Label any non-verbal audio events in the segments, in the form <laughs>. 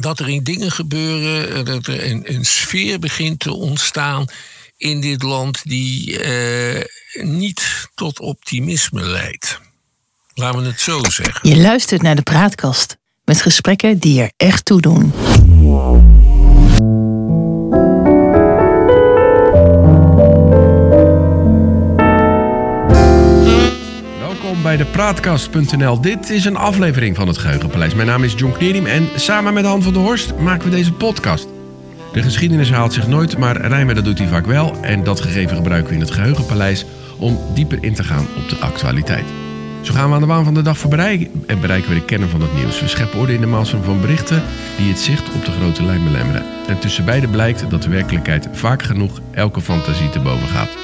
dat er in dingen gebeuren, eh, dat er een, sfeer begint te ontstaan in dit land die eh, niet tot optimisme leidt. Laten we het zo zeggen. Je luistert naar de praatkast met gesprekken die er echt toe doen. Bij de Praatkast.nl. Dit is een aflevering van het Geheugenpaleis. Mijn naam is John Knierim en samen met Han van der Horst maken we deze podcast. De geschiedenis herhaalt zich nooit, maar Rijmer dat doet hij vaak wel. En dat gegeven gebruiken we in het Geheugenpaleis om dieper in te gaan op de actualiteit. Zo gaan we aan de waan van de dag voorbij en bereiken we de kern van het nieuws. We scheppen orde in de massa van berichten die het zicht op de grote lijn belemmeren. En tussen beide blijkt dat de werkelijkheid vaak genoeg elke fantasie te boven gaat.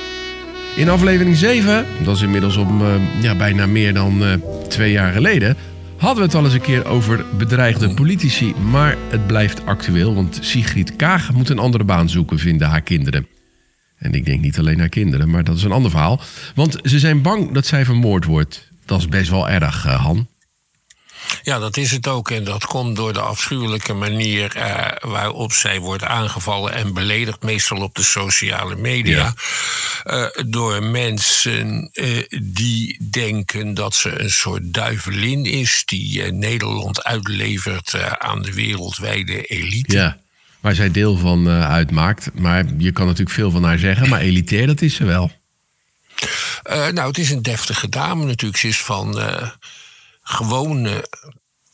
In aflevering 7, dat is inmiddels om uh, ja, bijna meer dan uh, twee jaar geleden, hadden we het al eens een keer over bedreigde politici. Maar het blijft actueel, want Sigrid Kaag moet een andere baan zoeken, vinden haar kinderen. En ik denk niet alleen haar kinderen, maar dat is een ander verhaal. Want ze zijn bang dat zij vermoord wordt. Dat is best wel erg, uh, Han. Ja, dat is het ook. En dat komt door de afschuwelijke manier uh, waarop zij wordt aangevallen en beledigd, meestal op de sociale media. Ja. Uh, door mensen uh, die denken dat ze een soort duivelin is, die Nederland uitlevert aan de wereldwijde elite. Ja, waar zij deel van uitmaakt. Maar je kan natuurlijk veel van haar zeggen, maar elitair, dat is ze wel. nou, het is een deftige dame natuurlijk. Ze is van gewone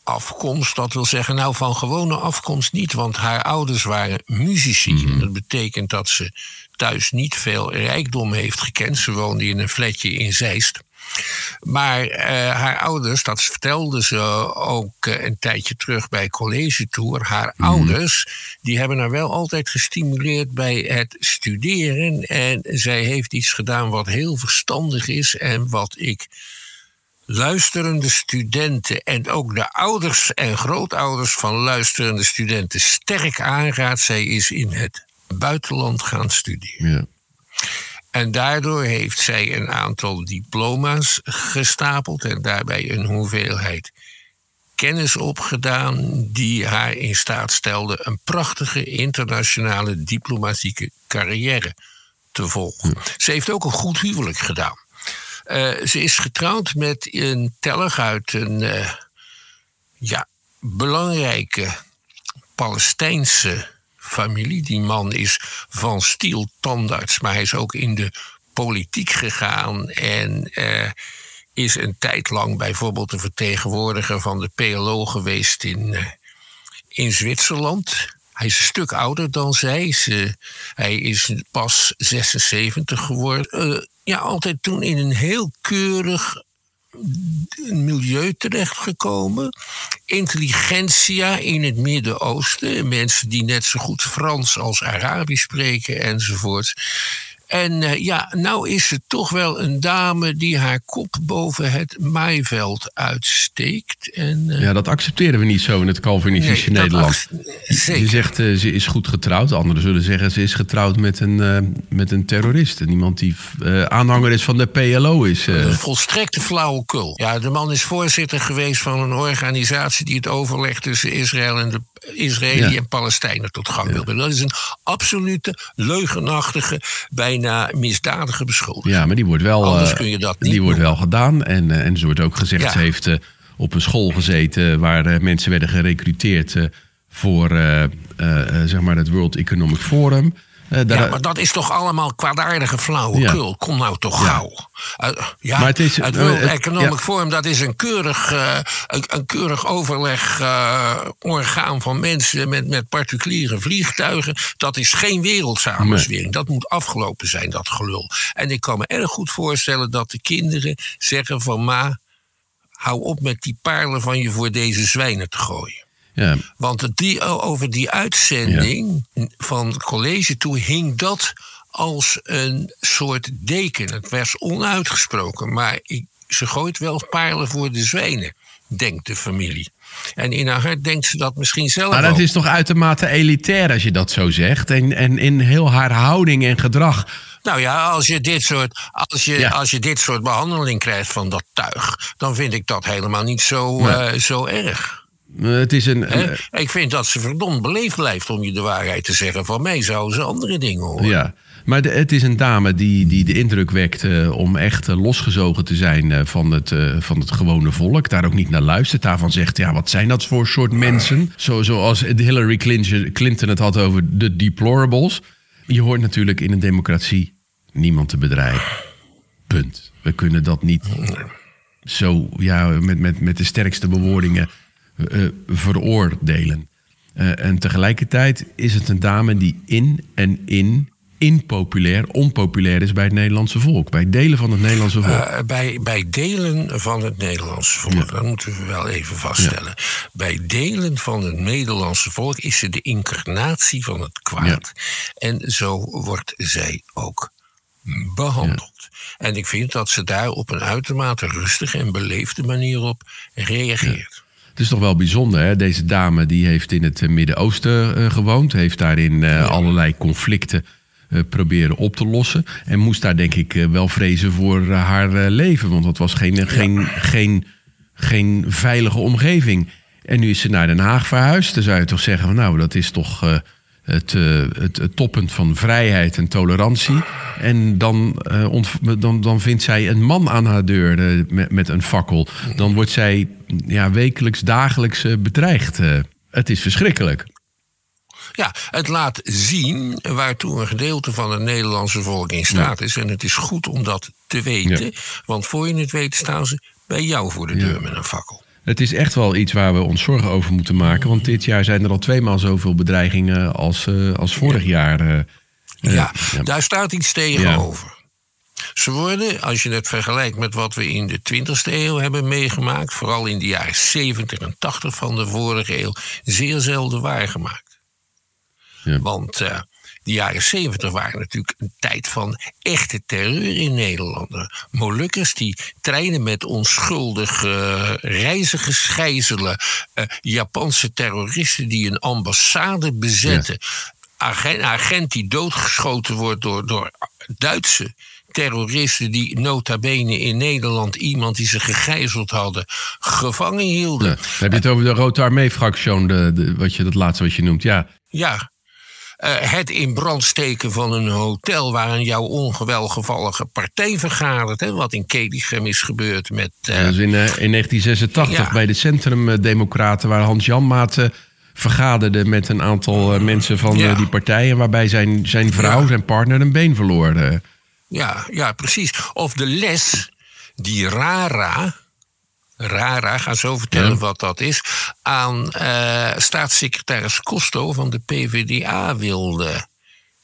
afkomst. Dat wil zeggen, nou van gewone afkomst niet, want haar ouders waren muzici. Mm. Dat betekent dat ze thuis niet veel rijkdom heeft gekend. Ze woonde in een flatje in Zeist. Maar uh, haar ouders, dat vertelde ze ook uh, een tijdje terug bij College Tour. Haar mm. ouders, die hebben haar wel altijd gestimuleerd bij het studeren. En zij heeft iets gedaan wat heel verstandig is en wat ik luisterende studenten en ook de ouders en grootouders van luisterende studenten sterk aanraadt. Zij is in het buitenland gaan studeren. Ja. En daardoor heeft zij een aantal diploma's gestapeld en daarbij een hoeveelheid kennis opgedaan die haar in staat stelde een prachtige internationale diplomatieke carrière te volgen. Ze heeft ook een goed huwelijk gedaan. Uh, ze is getrouwd met een telg uit een uh, ja, belangrijke Palestijnse familie. Die man is van stiel tandarts, maar hij is ook in de politiek gegaan en uh, is een tijd lang bijvoorbeeld de vertegenwoordiger van de PLO geweest in, in Zwitserland. Hij is een stuk ouder dan zij. Ze, hij is pas 76 geworden. Ja, altijd toen in een heel keurig milieu terechtgekomen. Intelligentia in het Midden-Oosten. Mensen die net zo goed Frans als Arabisch spreken enzovoort. En uh, ja, nou is het toch wel een dame die haar kop boven het maaiveld uitsteekt. En, uh, ja, dat accepteren we niet zo in het Calvinistische nee, Nederland. Je zegt uh, ze is goed getrouwd. Anderen zullen zeggen ze is getrouwd met een, met een terrorist. En iemand die aanhanger is van de PLO is. Een volstrekte flauwekul. Ja, de man is voorzitter geweest van een organisatie die het overleg tussen Israël en de Israëli ja. en Palestijnen tot gang wil brengen. Dat is een absolute leugenachtige, bijna misdadige beschuldiging. Ja, maar die wordt wel, Anders kun je dat niet die wordt wel gedaan. En, uh, en er wordt ook gezegd, ja. ze heeft uh, op een school gezeten waar mensen werden gerecruiteerd voor zeg maar het World Economic Forum. Uh, ja, maar dat is toch allemaal kwaadaardige flauwekul. Ja. Kom nou toch gauw. Ja, uh, ja maar het, is, het World Economic. Forum, dat is een keurig, een, een, keurig overlegorgaan van mensen met, met particuliere vliegtuigen. Dat is geen wereldsamenzwering. Nee. Dat moet afgelopen zijn, dat gelul. En ik kan me erg goed voorstellen dat de kinderen zeggen van ma, hou op met die paarlen van je voor deze zwijnen te gooien. Ja. Want die, over die uitzending ja. van college toe hing dat als een soort deken. Het was onuitgesproken, maar ik, ze gooit wel paarlen voor de zwijnen, denkt de familie. En in haar hart denkt ze dat misschien zelf Maar dat ook. is toch uitermate elitair als je dat zo zegt. En, en in heel haar houding en gedrag nou ja, als je dit soort, als je, ja. als je dit soort behandeling krijgt van dat tuig, dan vind ik dat helemaal niet zo, uh, zo erg. Eh, Het is een. Ik vind dat ze verdomd beleefd blijft om je de waarheid te zeggen. Van mij zouden ze andere dingen horen. ja. Maar de- het is een dame die, die de indruk wekt eh, om echt eh, losgezogen te zijn van, het, van het gewone volk. Daar ook niet naar luistert. Daarvan zegt, ja, wat zijn dat voor soort mensen? Zo, zoals Hillary Clinton, Clinton het had over de deplorables. Je hoort natuurlijk in een democratie niemand te bedreigen. Punt. We kunnen dat niet zo ja, met, met, met de sterkste bewoordingen eh, veroordelen. Eh, en tegelijkertijd is het een dame die in en in impopulair, onpopulair is bij het Nederlandse volk. Bij delen van het Nederlandse volk. Eh, bij, bij delen van het Nederlandse volk, dat moeten we wel even vaststellen. Bij delen van het Nederlandse volk is ze de incarnatie van het kwaad. En zo wordt zij ook behandeld. En ik vind dat ze daar op een uitermate rustige en beleefde manier op reageert. Het is toch wel bijzonder, hè? Deze dame die heeft in het eh, Midden-Oosten eh, gewoond. Heeft daarin eh, allerlei conflicten proberen op te lossen. En moest daar denk ik wel vrezen voor haar leven. Want dat was geen, geen, geen, geen veilige omgeving. En nu is ze naar Den Haag verhuisd. Dan zou je toch zeggen, van, nou dat is toch... eh, het, het, het toppunt van vrijheid en tolerantie. En dan, eh, dan, dan vindt zij een man aan haar deur eh, met, met een fakkel. Dan wordt zij ja, wekelijks, dagelijks bedreigd. Het is verschrikkelijk. Ja, het laat zien waartoe een gedeelte van het Nederlandse volk in staat is. En het is goed om dat te weten. Want voor je het weet staan ze bij jou voor de deur met een fakkel. Het is echt wel iets waar we ons zorgen over moeten maken. Want dit jaar zijn er al tweemaal zoveel bedreigingen als, eh, als vorig jaar. eh. Ja, daar staat iets Ja. tegenover. Ze worden, als je het vergelijkt met wat we in de 20e eeuw hebben meegemaakt, vooral in de jaren 70 en 80 van de vorige eeuw, zeer zelden waargemaakt. Ja. Want eh de jaren 70 waren natuurlijk een tijd van echte terreur in Nederland. De Molukkers die treinen met onschuldige eh, reizigers gijzelen. eh, Japanse terroristen die een ambassade bezetten. Agent, agent die doodgeschoten wordt door, door Duitse terroristen die nota bene in Nederland iemand die ze gegijzeld hadden gevangen hielden. Ja. Heb je het over de Rode Armee-fractie, wat je, dat laatste wat je noemt. Ja, Ja. Eh, het in brand steken van een hotel waar een jouw ongevallige partij vergadert. Hè, wat in Kedigem is gebeurd met. eh, Dat is in, eh, in 1986 Ja. bij de Centrumdemocraten, waar Hans Janmaat eh, vergaderde met een aantal mensen van Ja. die partijen, waarbij zijn, zijn vrouw, zijn partner, een been verloor. ja, ja, precies. Of de les die Rara. Rara, ga zo vertellen Ja. wat dat is. aan eh, staatssecretaris Costo van de PvdA wilde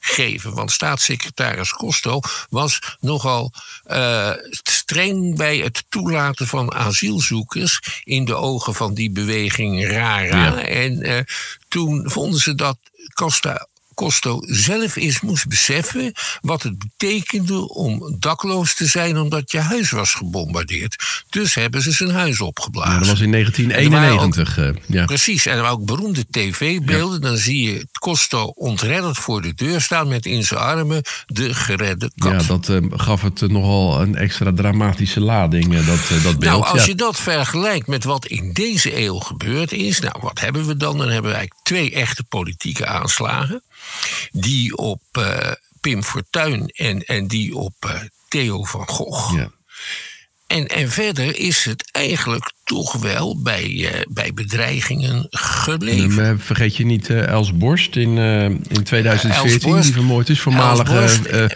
geven. Want staatssecretaris Costo was nogal eh, streng bij het toelaten van asielzoekers in de ogen van die beweging Rara. Ja. En eh, toen vonden ze dat Costa. Costo zelf eens moest beseffen wat het betekende om dakloos te zijn omdat je huis was gebombardeerd. Dus hebben ze zijn huis opgeblazen. Ja, dat was in 1991. eh, ja. Precies, en ook beroemde tv-beelden. Dan zie je Costo ontredderd voor de deur staan met in zijn armen de geredde kat. ja, dat eh, gaf het eh, nogal een extra dramatische lading, dat, dat beeld. nou, als je dat vergelijkt met wat in deze eeuw gebeurd is, nou, wat hebben we dan? Dan hebben we eigenlijk twee echte politieke aanslagen. Die op eh, Pim Fortuyn en, en die op eh, Theo van Gogh. Ja. En, en verder is het eigenlijk toch wel bij, eh, bij bedreigingen gebleven. En, vergeet je niet Els Borst in, in 2014, Els Borst. die vermoord is. Voormalige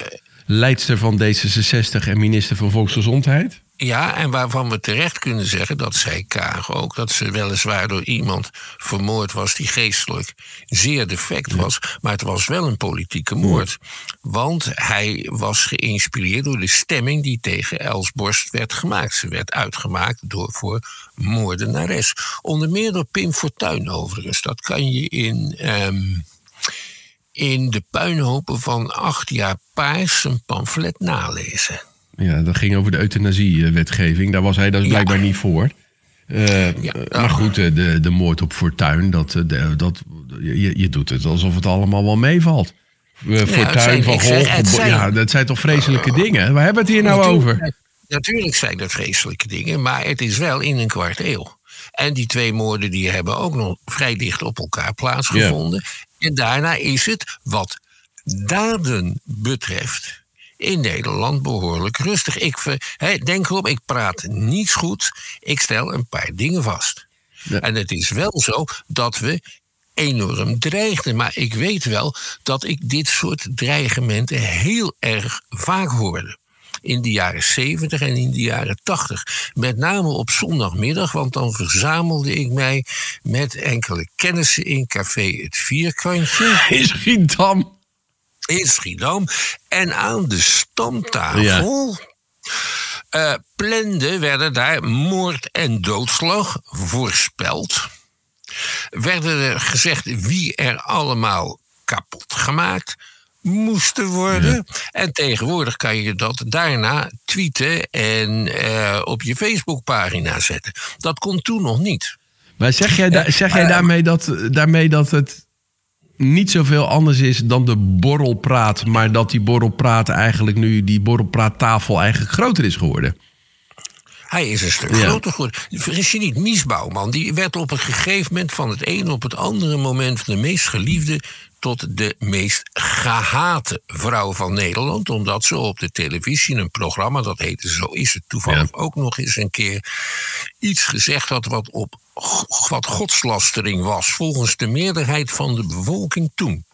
leidster van D66 en minister van Volksgezondheid. Ja, en waarvan we terecht kunnen zeggen, dat zei Kaag ook, dat ze weliswaar door iemand vermoord was die geestelijk zeer defect was, maar het was wel een politieke moord. Want hij was geïnspireerd door de stemming die tegen Els Borst werd gemaakt. Ze werd uitgemaakt door voor moordenares. Onder meer door Pim Fortuyn overigens. Dat kan je in, ehm, in de puinhopen van acht jaar paars een pamflet nalezen. Ja, dat ging over de euthanasiewetgeving. Daar was hij dus Ja. blijkbaar niet voor. Eh, Ja. Maar goed, eh, de, de moord op Fortuin, dat, eh, de- dat, je, je doet het alsof het allemaal wel meevalt. Uh, Fortuin van zijn- ja, dat zijn toch vreselijke dingen? Waar hebben we het hier nou Natuurlijk- over? Natuurlijk zijn dat vreselijke dingen, maar het is wel in een kwart eeuw. En die twee moorden die hebben ook nog vrij dicht op elkaar plaatsgevonden. En daarna is het, wat daden betreft, in Nederland behoorlijk rustig. Ik denk erop, ik praat niets goed. Ik stel een paar dingen vast. En het is wel zo dat we enorm dreigden. Maar ik weet wel dat ik dit soort dreigementen heel erg vaak hoorde. In de jaren 70 en in de jaren 80. Met name op zondagmiddag, want dan verzamelde ik mij met enkele kennissen in Café Het Vierkantje. <laughs> In Schiedam. In Schiedam. En aan de stamtafel. Ja. Uh, plande werden daar moord en doodslag voorspeld werden er gezegd wie er allemaal kapot gemaakt moesten worden. En tegenwoordig kan je dat daarna tweeten en uh, op je Facebookpagina zetten. Dat kon toen nog niet. Maar zeg jij, da zeg jij daarmee, dat, daarmee dat het niet zoveel anders is dan de borrelpraat, maar dat die borrelpraat eigenlijk nu, die borrelpraattafel eigenlijk groter is geworden? Hij is een stuk groter geworden. Vergis je niet, Mies Bouwman, die werd op een gegeven moment van het ene op het andere moment van de meest geliefde tot de meest gehate vrouw van Nederland. Omdat ze op de televisie een programma, dat heette Zo is het toevallig ook nog eens een keer, iets gezegd had wat op wat godslastering was volgens de meerderheid van de bevolking toen.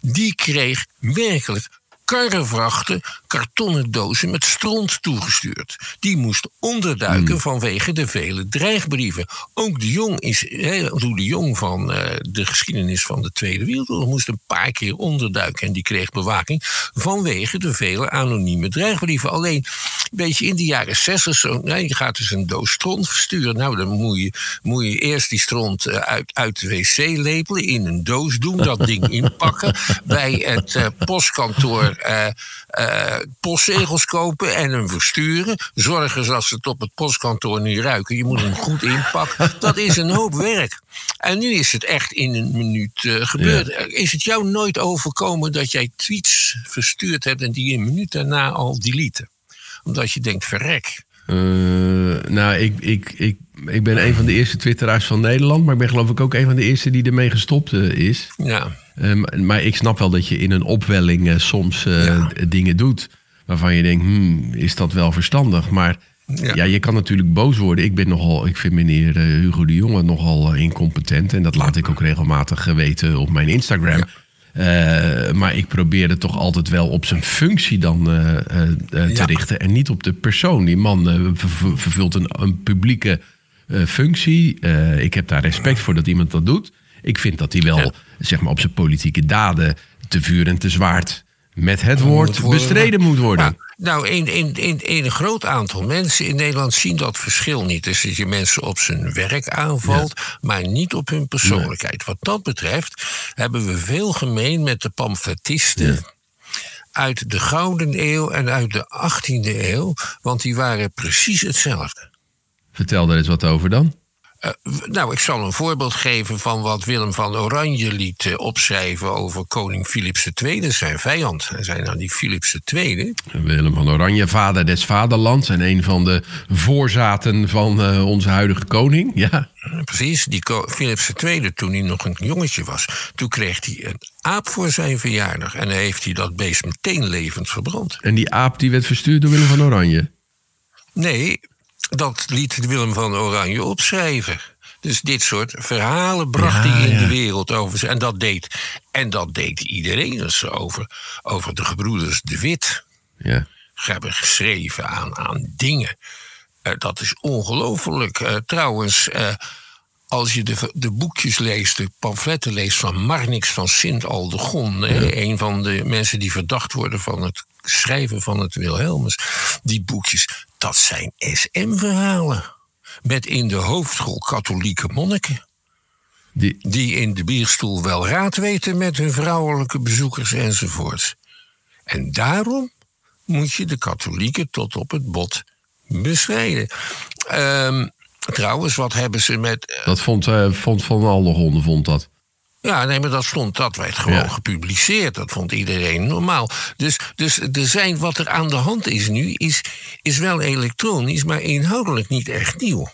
Die kreeg werkelijk karrevrachten kartonnen dozen met stront toegestuurd. Die moest onderduiken hmm. vanwege de vele dreigbrieven. Ook de Jong, is, de, Jong van uh, de geschiedenis van de Tweede Wereldoorlog moest een paar keer onderduiken. En die kreeg bewaking vanwege de vele anonieme dreigbrieven. Alleen, weet je, in de jaren zestig, zo, nee, je gaat dus een doos stront versturen. Nou, dan moet je, moet je eerst die stront uh, uit, uit de wc lepelen, in een doos doen, dat ding <laughs> inpakken. Bij het uh, postkantoor postzegels kopen en hem versturen. Zorgen dat ze het op het postkantoor niet ruiken. Je moet hem goed inpakken. <laughs> Dat is een hoop werk. En nu is het echt in een minuut uh, gebeurd. Is het jou nooit overkomen dat jij tweets verstuurd hebt en die een minuut daarna al deleten? Omdat je denkt, verrek. Nou, ik, ik, ik, ik ben een van de eerste twitteraars van Nederland. Maar ik ben geloof ik ook een van de eerste die ermee gestopt uh, is. Ja. maar ik snap wel dat je in een opwelling soms ja. dingen doet waarvan je denkt, hmm, is dat wel verstandig? Maar ja. je kan natuurlijk boos worden. Ik ben nogal, ik vind meneer Hugo de Jonge nogal incompetent. En dat laat ik ook regelmatig weten op mijn Instagram. Uh, maar ik probeer het toch altijd wel op zijn functie dan te richten. En niet op de persoon. Die man vervult een, een publieke functie. ik heb daar respect voor dat iemand dat doet. Ik vind dat hij wel zeg maar, op zijn politieke daden te vuur en te zwaard met het woord bestreden moet worden. Nou, in, een groot aantal mensen in Nederland zien dat verschil niet. Dus dat je mensen op zijn werk aanvalt, maar niet op hun persoonlijkheid. Wat dat betreft hebben we veel gemeen met de pamfletisten. Uit de Gouden Eeuw en uit de 18e eeuw, want die waren precies hetzelfde. Vertel daar eens wat over dan. Uh, nou, ik zal een voorbeeld geven van wat Willem van Oranje liet uh, opschrijven over koning Philips II, zijn vijand. Hij zei nou die Philips II. Willem van Oranje, vader des vaderlands en een van de voorzaten van uh, onze huidige koning. Ja. Precies, die Philips II, toen hij nog een jongetje was, toen kreeg hij een aap voor zijn verjaardag. En dan heeft hij dat beest meteen levend verbrand. En die aap die werd verstuurd door Willem van Oranje? Nee, dat liet Willem van Oranje opschrijven. Dus dit soort verhalen bracht hij in de wereld over. En dat deed, en dat deed iedereen dus over, over de gebroeders De Wit. Ja. Ze hebben geschreven aan, aan dingen. Uh, dat is ongelooflijk. Uh, trouwens, uh, als je de, de boekjes leest, de pamfletten leest van Marnix van Sint-Aldegon, ja. een van de mensen die verdacht worden van het schrijven van het Wilhelmus, die boekjes, dat zijn SM-verhalen. Met in de hoofdrol katholieke monniken. Die... die in de bierstoel wel raad weten met hun vrouwelijke bezoekers enzovoorts. En daarom moet je de katholieken tot op het bot bestrijden. Um, trouwens, wat hebben ze met. Uh, dat vond, uh, vond Van Alderhonden vond dat. Ja, nee, maar dat stond, dat werd gewoon ja. gepubliceerd. Dat vond iedereen normaal. Dus, dus er zijn, wat er aan de hand is nu, is, is wel elektronisch, maar inhoudelijk niet echt nieuw.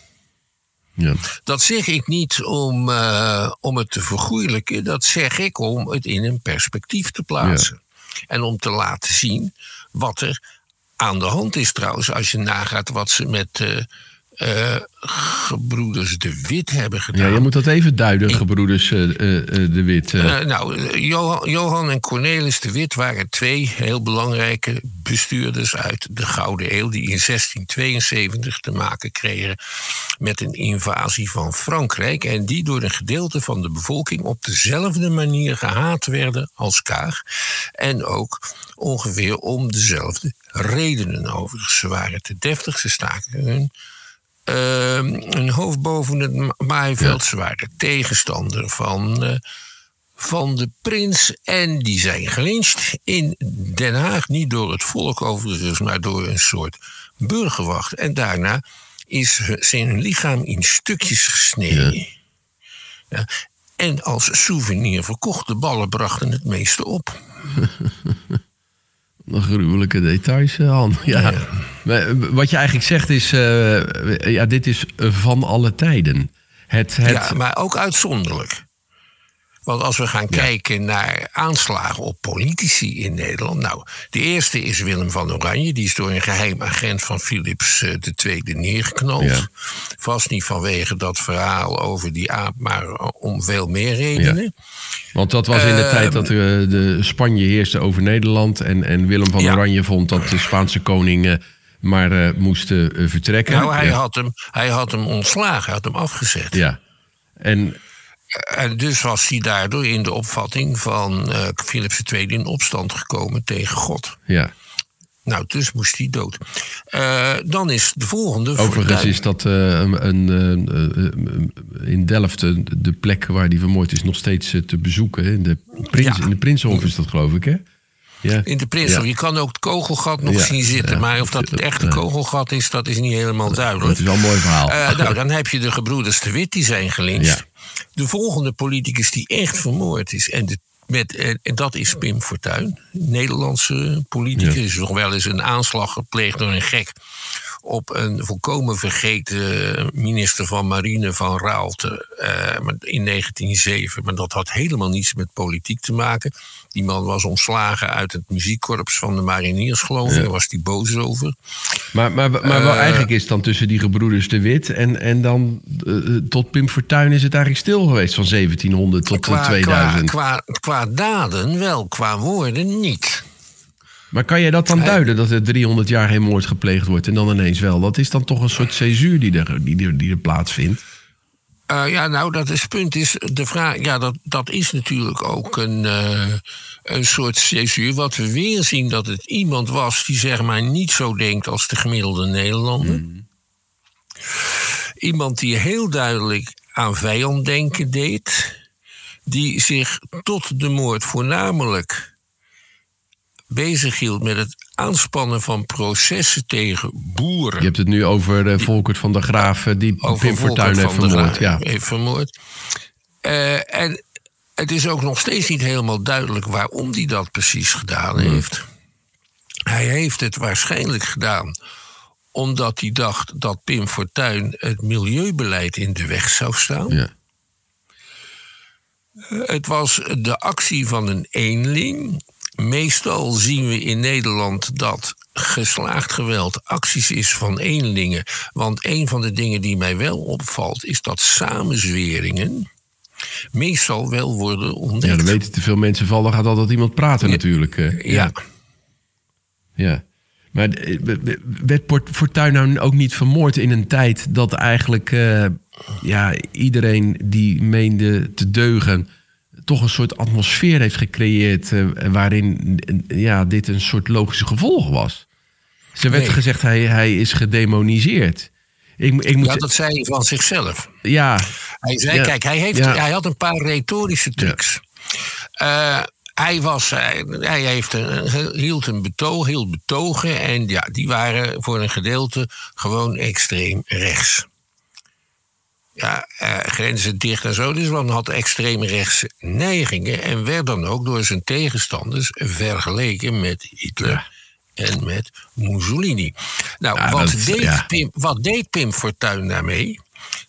Ja. Dat zeg ik niet om, uh, om het te vergoeilijken, dat zeg ik om het in een perspectief te plaatsen. En om te laten zien wat er aan de hand is trouwens, als je nagaat wat ze met. Uh, uh, gebroeders de Wit hebben gedaan. Ja, je moet dat even duiden, gebroeders uh, de Wit. nou, Johan, Johan, en Cornelis de Wit waren twee heel belangrijke bestuurders uit de Gouden Eeuw... die in 1672 te maken kregen met een invasie van Frankrijk... en die door een gedeelte van de bevolking op dezelfde manier gehaat werden als Kaag. En ook ongeveer om dezelfde redenen overigens. Ze waren te deftig, ze staken hun uh, een hoofd boven het maaiveld. Ze waren tegenstander van, uh, van de prins. En die zijn gelyncht in Den Haag. Niet door het volk overigens, maar door een soort burgerwacht. En daarna is zijn lichaam in stukjes gesneden. Ja. Ja. En als souvenir verkocht. De ballen brachten het meeste op. <laughs> gruwelijke details, eh, Han. Ja. Wat je eigenlijk zegt is, uh, ja, dit is van alle tijden. Het, het... Ja, maar ook uitzonderlijk. Want als we gaan kijken naar aanslagen op politici in Nederland. Nou, de eerste is Willem van Oranje. Die is door een geheim agent van Philips II eh, neergeknald. Ja. Vast niet vanwege dat verhaal over die aap, maar om veel meer redenen. Want dat was in de uh, tijd dat de, de, Spanje heerste over Nederland. En, en Willem van Oranje vond dat de Spaanse koning. Uh, maar uh, moest vertrekken. Nou, hij, had hem, hij had hem ontslagen, hij had hem afgezet. Ja. En en dus was hij daardoor in de opvatting van uh, Philips II in opstand gekomen tegen God. Ja. Nou, dus moest hij dood. Uh, dan is de volgende. Overigens is dat uh, een, een, in Delft de plek waar hij vermoord is nog steeds te bezoeken. In de, prins, ja. in de Prinsenhof is dat, geloof ik, hè? Ja. In de Prinsenhof. Ja. Je kan ook het kogelgat nog zien zitten. Maar of dat het echte kogelgat is, dat is niet helemaal duidelijk. Dat is wel een mooi verhaal. nou, dan heb je de gebroeders de Wit, die zijn gelincht. De volgende politicus die echt vermoord is, en, de, met, en, dat is Pim Fortuyn, Nederlandse politicus. Is nog wel eens een aanslag gepleegd door een gek op een volkomen vergeten minister van Marine van Raalte uh, in 1907. Maar dat had helemaal niets met politiek te maken. Die man was ontslagen uit het muziekkorps van de mariniers, geloof ik. Ja. Daar was hij boos over. Maar, maar, maar uh, wel eigenlijk is dan tussen die gebroeders de Wit en, en dan uh, tot Pim Fortuyn is het eigenlijk stil geweest van 1700 tot qua, 2000. Qua, qua, qua daden wel, qua woorden niet. Maar kan je dat dan duiden, dat er 300 jaar geen moord gepleegd wordt en dan ineens wel? Dat is dan toch een soort césuur die er, die er, die er plaatsvindt? Uh, ja, nou, dat is punt is de vraag. Ja, dat, dat is natuurlijk ook een, uh, een soort césuur. Wat we weer zien dat het iemand was die zeg maar niet zo denkt als de gemiddelde Nederlander. Mm. Iemand die heel duidelijk aan vijanddenken deed. Die zich tot de moord voornamelijk bezig hield met het aanspannen van processen tegen boeren. Je hebt het nu over uh, Volkert van der Graaf, uh, die over Pim Fortuyn heeft vermoord. Ja. Heeft vermoord. Uh, en het is ook nog steeds niet helemaal duidelijk waarom hij dat precies gedaan hmm. heeft. Hij heeft het waarschijnlijk gedaan omdat hij dacht dat Pim Fortuyn het milieubeleid in de weg zou staan. Ja. Het was de actie van een eenling Meestal zien we in Nederland dat geslaagd geweld acties is van eenlingen. Want een van de dingen die mij wel opvalt, is dat samenzweringen meestal wel worden ontdekt. Ja, dan weten te veel mensen van, dan gaat altijd iemand praten ja. natuurlijk. Ja. ja. ja. Maar eh, werd Fortuyn nou ook niet vermoord in een tijd dat eigenlijk uh, ja, iedereen die meende te deugen toch een soort atmosfeer heeft gecreëerd uh, waarin ja, dit een soort logische gevolg was. Ze werd nee. gezegd hij, hij is gedemoniseerd. Ik, ik moet ja, dat zei hij van zichzelf. Ja. Hij zei, ja. kijk, hij, heeft, ja. hij had een paar retorische trucs. Ja. Uh, hij, was, hij, hij heeft een, hield een betoog, hield betogen. En ja, die waren voor een gedeelte gewoon extreem rechts ja, uh, grenzen dicht en zo. Dus man had extreemrechtse neigingen en werd dan ook door zijn tegenstanders vergeleken met Hitler. Ja. En met Mussolini. Nou, ja, wat, dat, deed ja. Pim, wat deed Pim Fortuyn daarmee?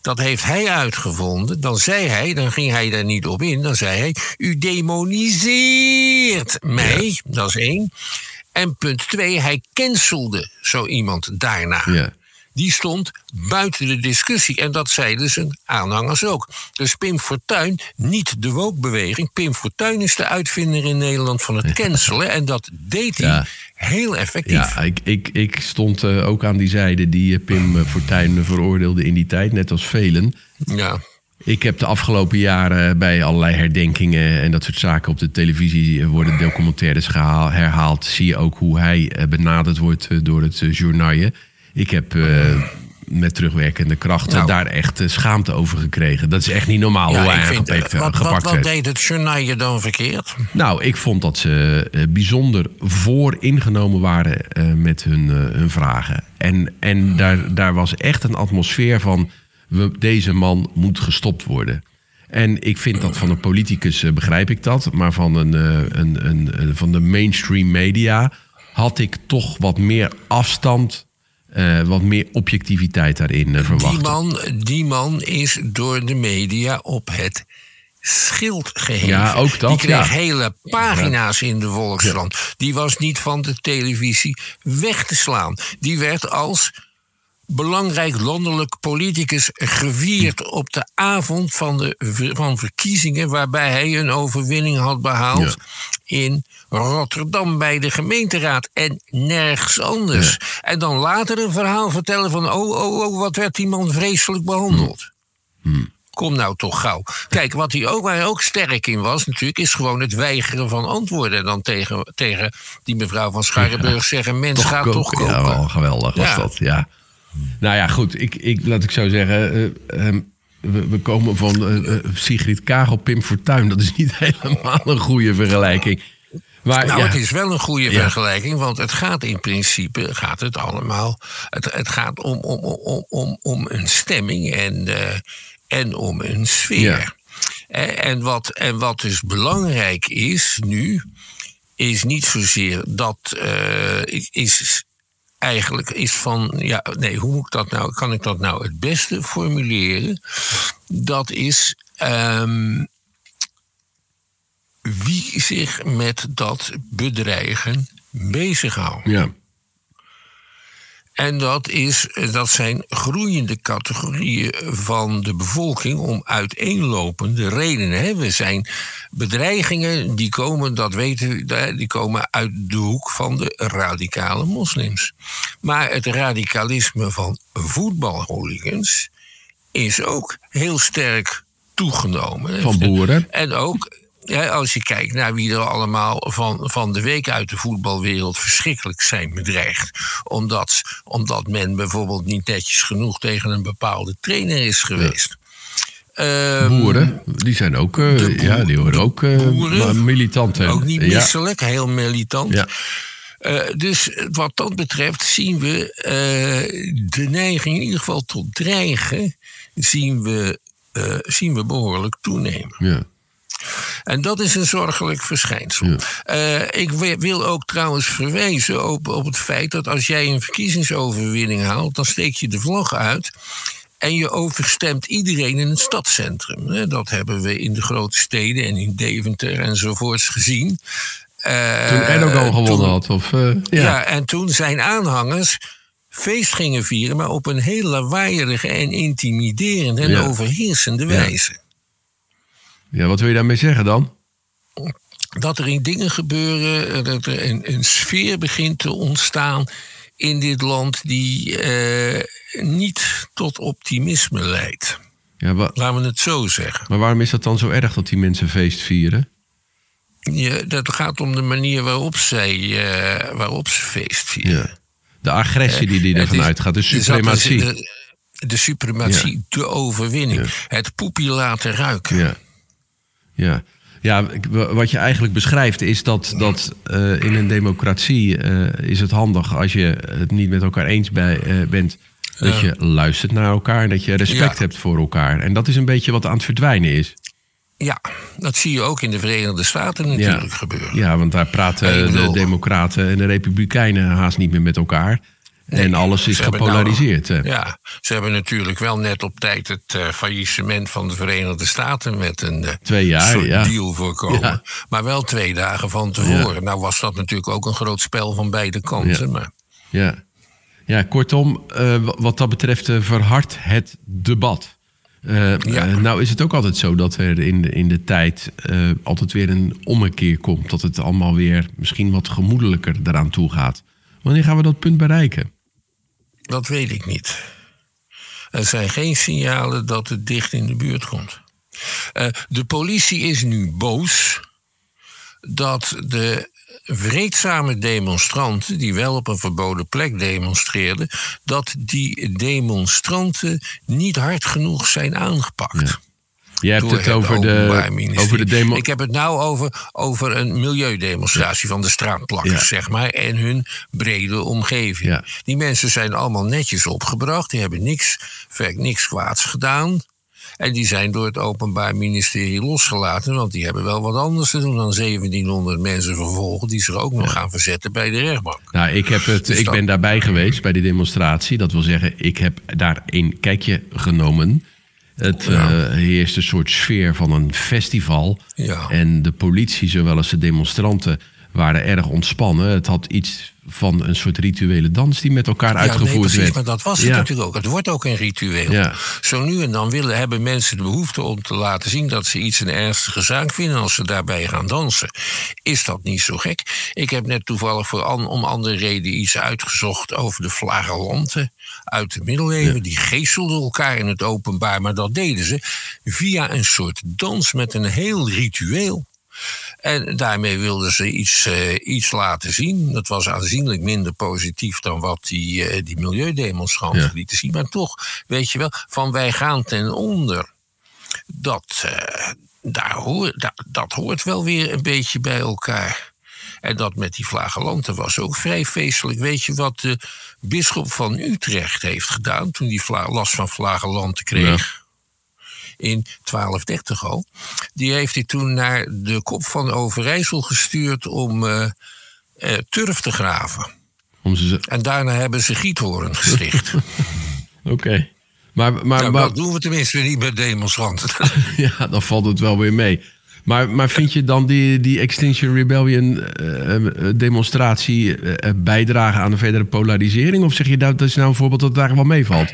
Dat heeft hij uitgevonden. Dan zei hij, dan ging hij daar niet op in. Dan zei hij: U demoniseert mij. Dat is één. En punt twee, hij cancelde zo iemand daarna. Ja. Die stond buiten de discussie. En dat zeiden zijn aanhangers ook. Dus Pim Fortuyn, niet de woke-beweging. Pim Fortuyn is de uitvinder in Nederland van het cancelen. En dat deed hij Ja. heel effectief. Ja, ik, ik, ik stond eh, ook aan die zijde die eh, Pim eh, Fortuyn veroordeelde in die tijd, net als velen. ja. Ik heb de afgelopen jaren bij allerlei herdenkingen en dat soort zaken op de televisie worden documentaires herhaald. Zie je ook hoe hij benaderd wordt door het journaaien. Ik heb eh, met terugwerkende krachten Nou. daar echt eh, schaamte over gekregen. Dat is echt niet normaal hoe hij vind, aangepakt, eh, wat, wat, wat deed het journaal je dan verkeerd? Nou, ik vond dat ze eh, bijzonder vooringenomen waren eh, met hun, eh, hun vragen. En, en daar, daar was echt een atmosfeer van... We, deze man moet gestopt worden. En ik vind dat van een politicus eh, begrijp ik dat. Maar van, een, eh, een, een, een- van de mainstream media had ik toch wat meer afstand... eh, wat meer objectiviteit daarin verwacht. Die man, die man is door de media op het schild geheven. Ja, ook dat, Die kreeg ja. hele pagina's in de Volkskrant. Die was niet van de televisie weg te slaan. Die werd als belangrijk landelijk politicus gevierd op de avond van de van verkiezingen waarbij hij een overwinning had behaald in Rotterdam bij de gemeenteraad en nergens anders. En dan later een verhaal vertellen van oh oh oh wat werd die man vreselijk behandeld. Kom nou toch gauw. Kijk, wat hij ook, waar hij ook sterk in was, natuurlijk, is gewoon het weigeren van antwoorden. En dan tegen, tegen die mevrouw van Scharenburg zeggen: mens gaat toch. Ja, wel geweldig was dat, ja. Nou ja, goed. Ik, ik, laat ik zo zeggen... eh, ehm, we, we komen van eh, eh, Sigrid Kagel, Pim Fortuyn. Dat is niet <laughs> helemaal een goede vergelijking. Maar Nou, ja, het is wel een goede Ja. vergelijking, want het gaat in principe gaat het allemaal. Het, het gaat om, om, om, om, om een stemming en, eh, en om een sfeer. Eh, En, wat, en wat dus belangrijk is nu, is niet zozeer dat eh, is eigenlijk is van ja nee hoe moet ik dat nou kan ik dat nou het beste formuleren dat is ehm, zich met dat bedreigen bezighoudt. ja. En dat, is, dat zijn groeiende categorieën van de bevolking om uiteenlopende redenen. We zijn bedreigingen die komen, dat weten we, die komen uit de hoek van de radicale moslims. Maar het radicalisme van voetbalhooligans is ook heel sterk toegenomen. Van boeren. En ook ja, als je kijkt naar wie er allemaal van, van de week uit de voetbalwereld verschrikkelijk zijn bedreigd. Omdat, omdat men bijvoorbeeld niet netjes genoeg tegen een bepaalde trainer is geweest. Ehm, Boeren, die zijn ook... eh, boer- ja, die horen ook eh, boeren. militanten. Ook niet Ja. misselijk, heel militant. Ja. Eh, dus wat dat betreft zien we de neiging in ieder geval tot dreigen... zien we, zien we behoorlijk toenemen. Ja. En dat is een zorgelijk verschijnsel. Eh, ik wi- wil ook trouwens verwijzen op, op het feit dat als jij een verkiezingsoverwinning haalt, dan steek je de vlag uit. En je overstemt iedereen in het stadscentrum. Dat hebben we in de grote steden en in Deventer enzovoorts gezien. Eh, Toen Erdogan gewonnen toen- had. Of, eh, ja. ja. en toen zijn aanhangers feest gingen vieren, maar op een heel lawaaierige en intimiderende en Ja. overheersende wijze. Ja, wat wil je daarmee zeggen dan? dat er in dingen gebeuren, eh, dat er een, een sfeer begint te ontstaan in dit land die eh, niet tot optimisme leidt. Ja, wa- Laten we het zo zeggen. maar waarom is dat dan zo erg dat die mensen feest vieren? Je, dat gaat om de manier waarop, zij, eh, waarop ze feest vieren. Ja. De agressie die, die ervan is- uitgaat, de dus suprematie. De, de suprematie, de overwinning. Het poepie laten ruiken. Ja. Ja. Ja, wat je eigenlijk beschrijft is dat, dat eh, in een democratie eh, is het handig als je het niet met elkaar eens bij, eh, bent. Dat je luistert naar elkaar en dat je respect Ja. hebt voor elkaar. En dat is een beetje wat aan het verdwijnen is. Ja, dat zie je ook in de Verenigde Staten natuurlijk ja. gebeuren. Ja, want daar praten de democraten en de republikeinen haast niet meer met elkaar. En alles is nou- gepolariseerd. Ja, ze hebben natuurlijk wel net op tijd het eh, faillissement van de Verenigde Staten met een Twee jaar, soort ja. deal voorkomen. Ja. Maar wel twee dagen van tevoren. Nou was dat natuurlijk ook een groot spel van beide kanten. Ja. Maar Ja, ja kortom, eh, wa- wat dat betreft verhardt het debat. Ja. nou is het ook altijd zo dat er in de, in de tijd altijd weer een ommekeer komt. Dat het allemaal weer misschien wat gemoedelijker eraan toe gaat. Wanneer gaan we dat punt bereiken? Dat weet ik niet. Er zijn geen signalen dat het dicht in de buurt komt. Eh, de politie is nu boos dat de vreedzame demonstranten, die wel op een verboden plek demonstreerden, dat die demonstranten niet hard genoeg zijn aangepakt. Jij hebt het over de, over de demo. Ik heb het nou over, over een milieudemonstratie van de straatplakkers, Ja. zeg maar, en hun brede omgeving. Ja. Die mensen zijn allemaal netjes opgebracht, die hebben niks, verk niks kwaads gedaan. En die zijn door het Openbaar Ministerie losgelaten, want die hebben wel wat anders te doen dan 1700 mensen vervolgen, die zich ook nog gaan verzetten bij de rechtbank. Nou, ik, heb het, Dus ik ben daarbij geweest bij die demonstratie. Dat wil zeggen, ik heb daar een kijkje genomen. Het Ja. eh, heerst een soort sfeer van een festival. Ja. En de politie, zowel als de demonstranten, waren erg ontspannen. Het had iets van een soort rituele dans die met elkaar Ja, nee, uitgevoerd precies, werd. maar dat was het Ja. natuurlijk ook. Het wordt ook een ritueel. Ja. Zo nu en dan willen, hebben mensen de behoefte om te laten zien dat ze iets een ernstige zaak vinden als ze daarbij gaan dansen. Is dat niet zo gek? Ik heb net toevallig voor an, om andere reden iets uitgezocht over de flagellanten uit de middeleeuwen. Die geestelden elkaar in het openbaar, maar dat deden ze via een soort dans met een heel ritueel. En daarmee wilden ze iets, eh, iets laten zien. Dat was aanzienlijk minder positief dan wat die, eh, die milieudemonstranten Ja. lieten zien. Maar toch, weet je wel, van wij gaan ten onder. Dat, eh, daar hoor, da- dat hoort wel weer een beetje bij elkaar. En dat met die flagellanten was ook vrij feestelijk. Weet je wat de bisschop van Utrecht heeft gedaan toen hij last van flagellanten kreeg? In 1230 al. Die heeft hij toen naar de kop van Overijssel gestuurd om eh, eh, turf te graven. Om ze, En daarna hebben ze giethoorn gesticht. <laughs> Oké. Maar, maar, nou, maar dat doen we tenminste niet met demonstranten. <laughs> ja, dan valt het wel weer mee. Maar, maar vind je dan die, die Extinction Rebellion eh, demonstratie eh, bijdragen aan de verdere polarisering? Of zeg je dat, dat is nou een voorbeeld dat daar wel meevalt?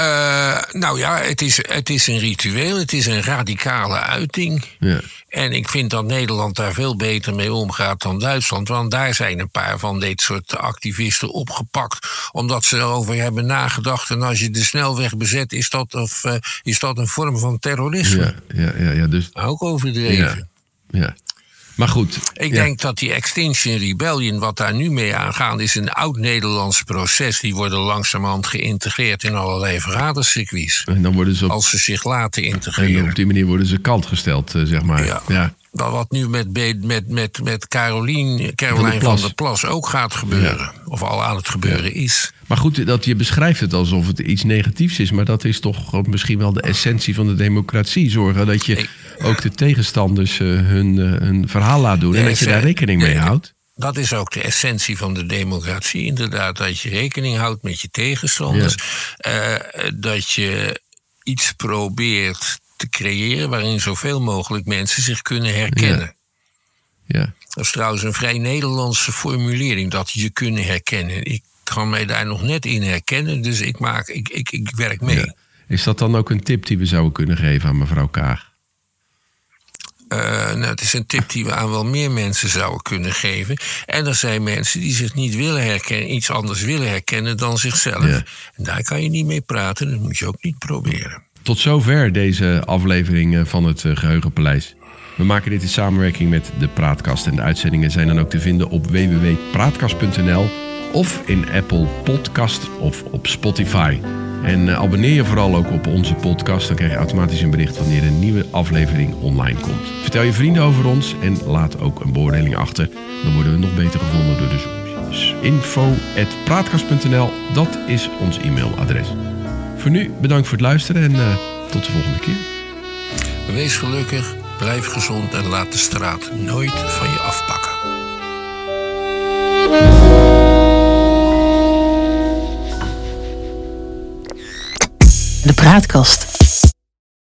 Eh, nou ja, het is, het is een ritueel, het is een radicale uiting. Ja. En ik vind dat Nederland daar veel beter mee omgaat dan Duitsland. Want daar zijn een paar van dit soort activisten opgepakt. Omdat ze erover hebben nagedacht. En als je de snelweg bezet, is dat, of, eh, is dat een vorm van terrorisme. Ja, ja, ja, ja, dus, Ook overdreven. ja, ja. Maar goed. Ik ja. denk dat die Extinction Rebellion, wat daar nu mee aangaat, is een oud-Nederlands proces. Die worden langzamerhand geïntegreerd in allerlei vergadercircuits. En dan worden ze op, Als ze zich laten en integreren. op die manier worden ze kant gesteld, eh, zeg maar. Ja. wat nu met, met, met, met Carolien, Caroline Van der Plas. ook gaat gebeuren. Of al aan het gebeuren is. Maar goed, dat je beschrijft het alsof het iets negatiefs is. Maar dat is toch misschien wel de essentie van de democratie. Zorgen dat je ook de tegenstanders eh, hun, eh, hun verhaal laat doen. en dat je daar rekening mee houdt. Dat is ook de essentie van de democratie, inderdaad. Dat je rekening houdt met je tegenstanders. Eh, dat je iets probeert te creëren waarin zoveel mogelijk mensen zich kunnen herkennen. Ja. Dat is trouwens een vrij Nederlandse formulering, dat je kunnen herkennen. Ik kan mij daar nog net in herkennen, dus ik, maak, ik, ik, ik werk mee. Ja. Is dat dan ook een tip die we zouden kunnen geven aan mevrouw Kaag? Eh, nou, het is een tip die we aan wel meer mensen zouden kunnen geven. En er zijn mensen die zich niet willen herkennen, iets anders willen herkennen dan zichzelf. Ja. En daar kan je niet mee praten, dat moet je ook niet proberen. Tot zover deze aflevering eh, van het eh, Geheugenpaleis. We maken dit in samenwerking met de Praatkast. En de uitzendingen zijn dan ook te vinden op www.praatkast.nl of in Apple Podcast of op Spotify. En eh, abonneer je vooral ook op onze podcast. Dan krijg je automatisch een bericht wanneer een nieuwe aflevering online komt. Vertel je vrienden over ons en laat ook een beoordeling achter. Dan worden we nog beter gevonden door de zoekmachines. info.praatkast.nl, dat is ons e-mailadres. Voor nu bedankt voor het luisteren en eh, tot de volgende keer. Wees gelukkig, blijf gezond en laat de straat nooit van je afpakken. De Praatkast.